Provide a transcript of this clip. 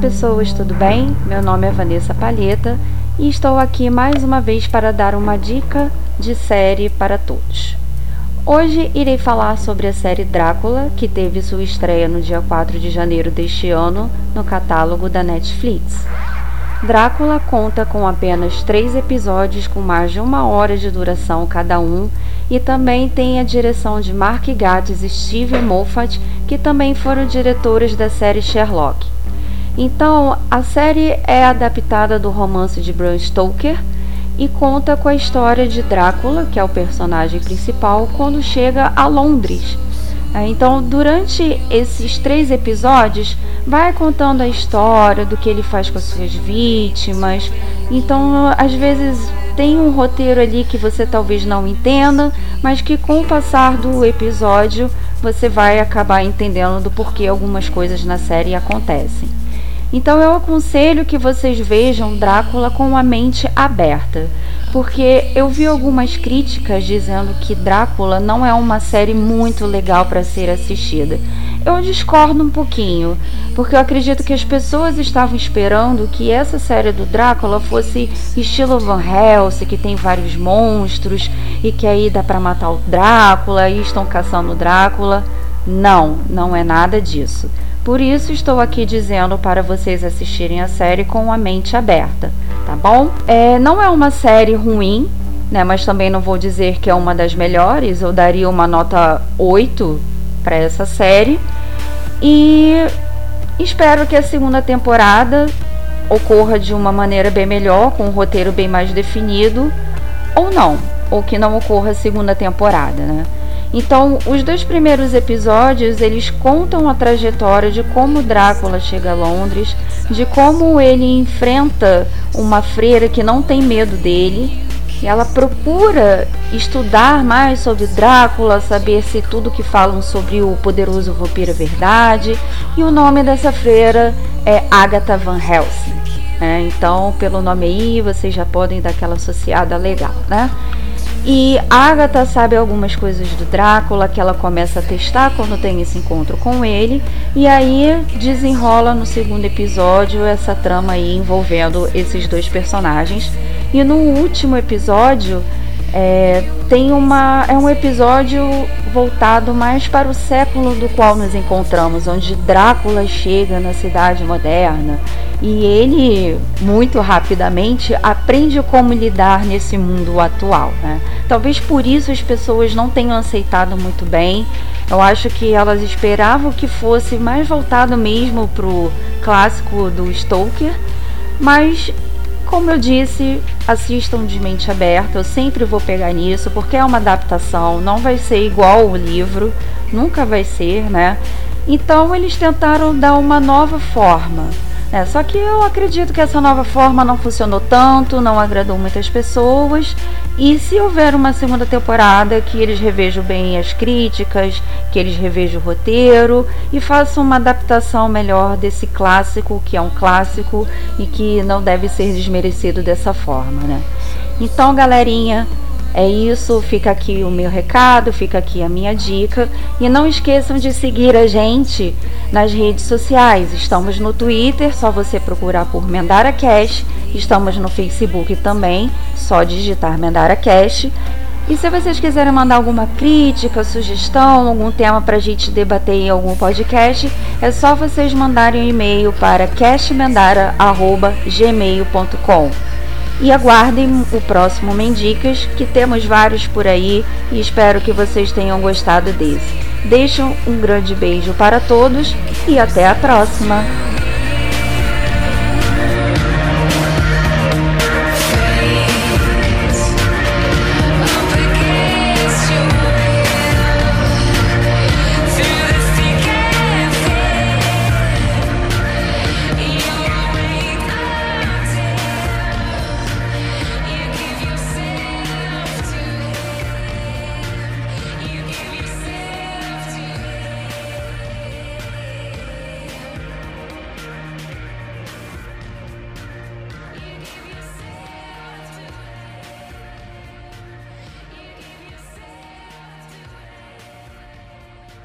Pessoas, tudo bem? Meu nome é Vanessa Palheta e estou aqui mais uma vez para dar uma dica de série para todos. Hoje irei falar sobre a série Drácula, que teve sua estreia no dia 4 de janeiro deste ano no catálogo da Netflix. Drácula conta com apenas três episódios com mais de uma hora de duração cada um e também tem a direção de Mark Gatiss e Steve Moffat, que também foram diretores da série Sherlock. Então, a série é adaptada do romance de Bram Stoker e conta com a história de Drácula, que é o personagem principal, quando chega a Londres. É, então, durante esses três episódios, vai contando a história do que ele faz com as suas vítimas. Então, às vezes tem um roteiro ali que você talvez não entenda, mas que com o passar do episódio você vai acabar entendendo do porquê algumas coisas na série acontecem. Então eu aconselho que vocês vejam Drácula com a mente aberta, porque eu vi algumas críticas dizendo que Drácula não é uma série muito legal para ser assistida. Eu discordo um pouquinho, porque eu acredito que as pessoas estavam esperando que essa série do Drácula fosse estilo Van Helsing, que tem vários monstros e que aí dá para matar o Drácula e estão caçando o Drácula. Não, não é nada disso. Por isso estou aqui dizendo para vocês assistirem a série com a mente aberta, tá bom? É, não é uma série ruim, né? Mas também não vou dizer que é uma das melhores. Eu daria uma nota 8 para essa série. E espero que a segunda temporada ocorra de uma maneira bem melhor, com um roteiro bem mais definido, ou não, ou que não ocorra a segunda temporada, né? Então, os dois primeiros episódios, eles contam a trajetória de como Drácula chega a Londres, de como ele enfrenta uma freira que não tem medo dele. E ela procura estudar mais sobre Drácula, saber se tudo que falam sobre o poderoso vampiro é verdade. E o nome dessa freira é Agatha Van Helsing. Né? Então, pelo nome aí, vocês já podem dar aquela associada legal, né? E Agatha sabe algumas coisas do Drácula que ela começa a testar quando tem esse encontro com ele. E aí desenrola no segundo episódio essa trama aí envolvendo esses dois personagens. E no último episódio é, tem uma é um episódio voltado mais para o século do qual nos encontramos, onde Drácula chega na cidade moderna e ele muito rapidamente aprende como lidar nesse mundo atual. Né? Talvez por isso as pessoas não tenham aceitado muito bem. Eu acho que elas esperavam que fosse mais voltado mesmo para o clássico do Stoker, mas como eu disse, assistam de mente aberta. Eu sempre vou pegar nisso porque é uma adaptação, não vai ser igual o livro, nunca vai ser, né? Então eles tentaram dar uma nova forma é, só que eu acredito que essa nova forma não funcionou tanto, não agradou muitas pessoas. E se houver uma segunda temporada, que eles revejam bem as críticas, que eles revejam o roteiro e façam uma adaptação melhor desse clássico, que é um clássico e que não deve ser desmerecido dessa forma, né? Então, galerinha, é isso, fica aqui o meu recado, fica aqui a minha dica. E não esqueçam de seguir a gente nas redes sociais. Estamos no Twitter, só você procurar por Mendara Cash. Estamos no Facebook também, só digitar Mendara Cash. E se vocês quiserem mandar alguma crítica, sugestão, algum tema para a gente debater em algum podcast, é só vocês mandarem um e-mail para cashmendara.gmail.com e aguardem o próximo Mendicas, que temos vários por aí e espero que vocês tenham gostado desse. Deixo um grande beijo para todos e até a próxima!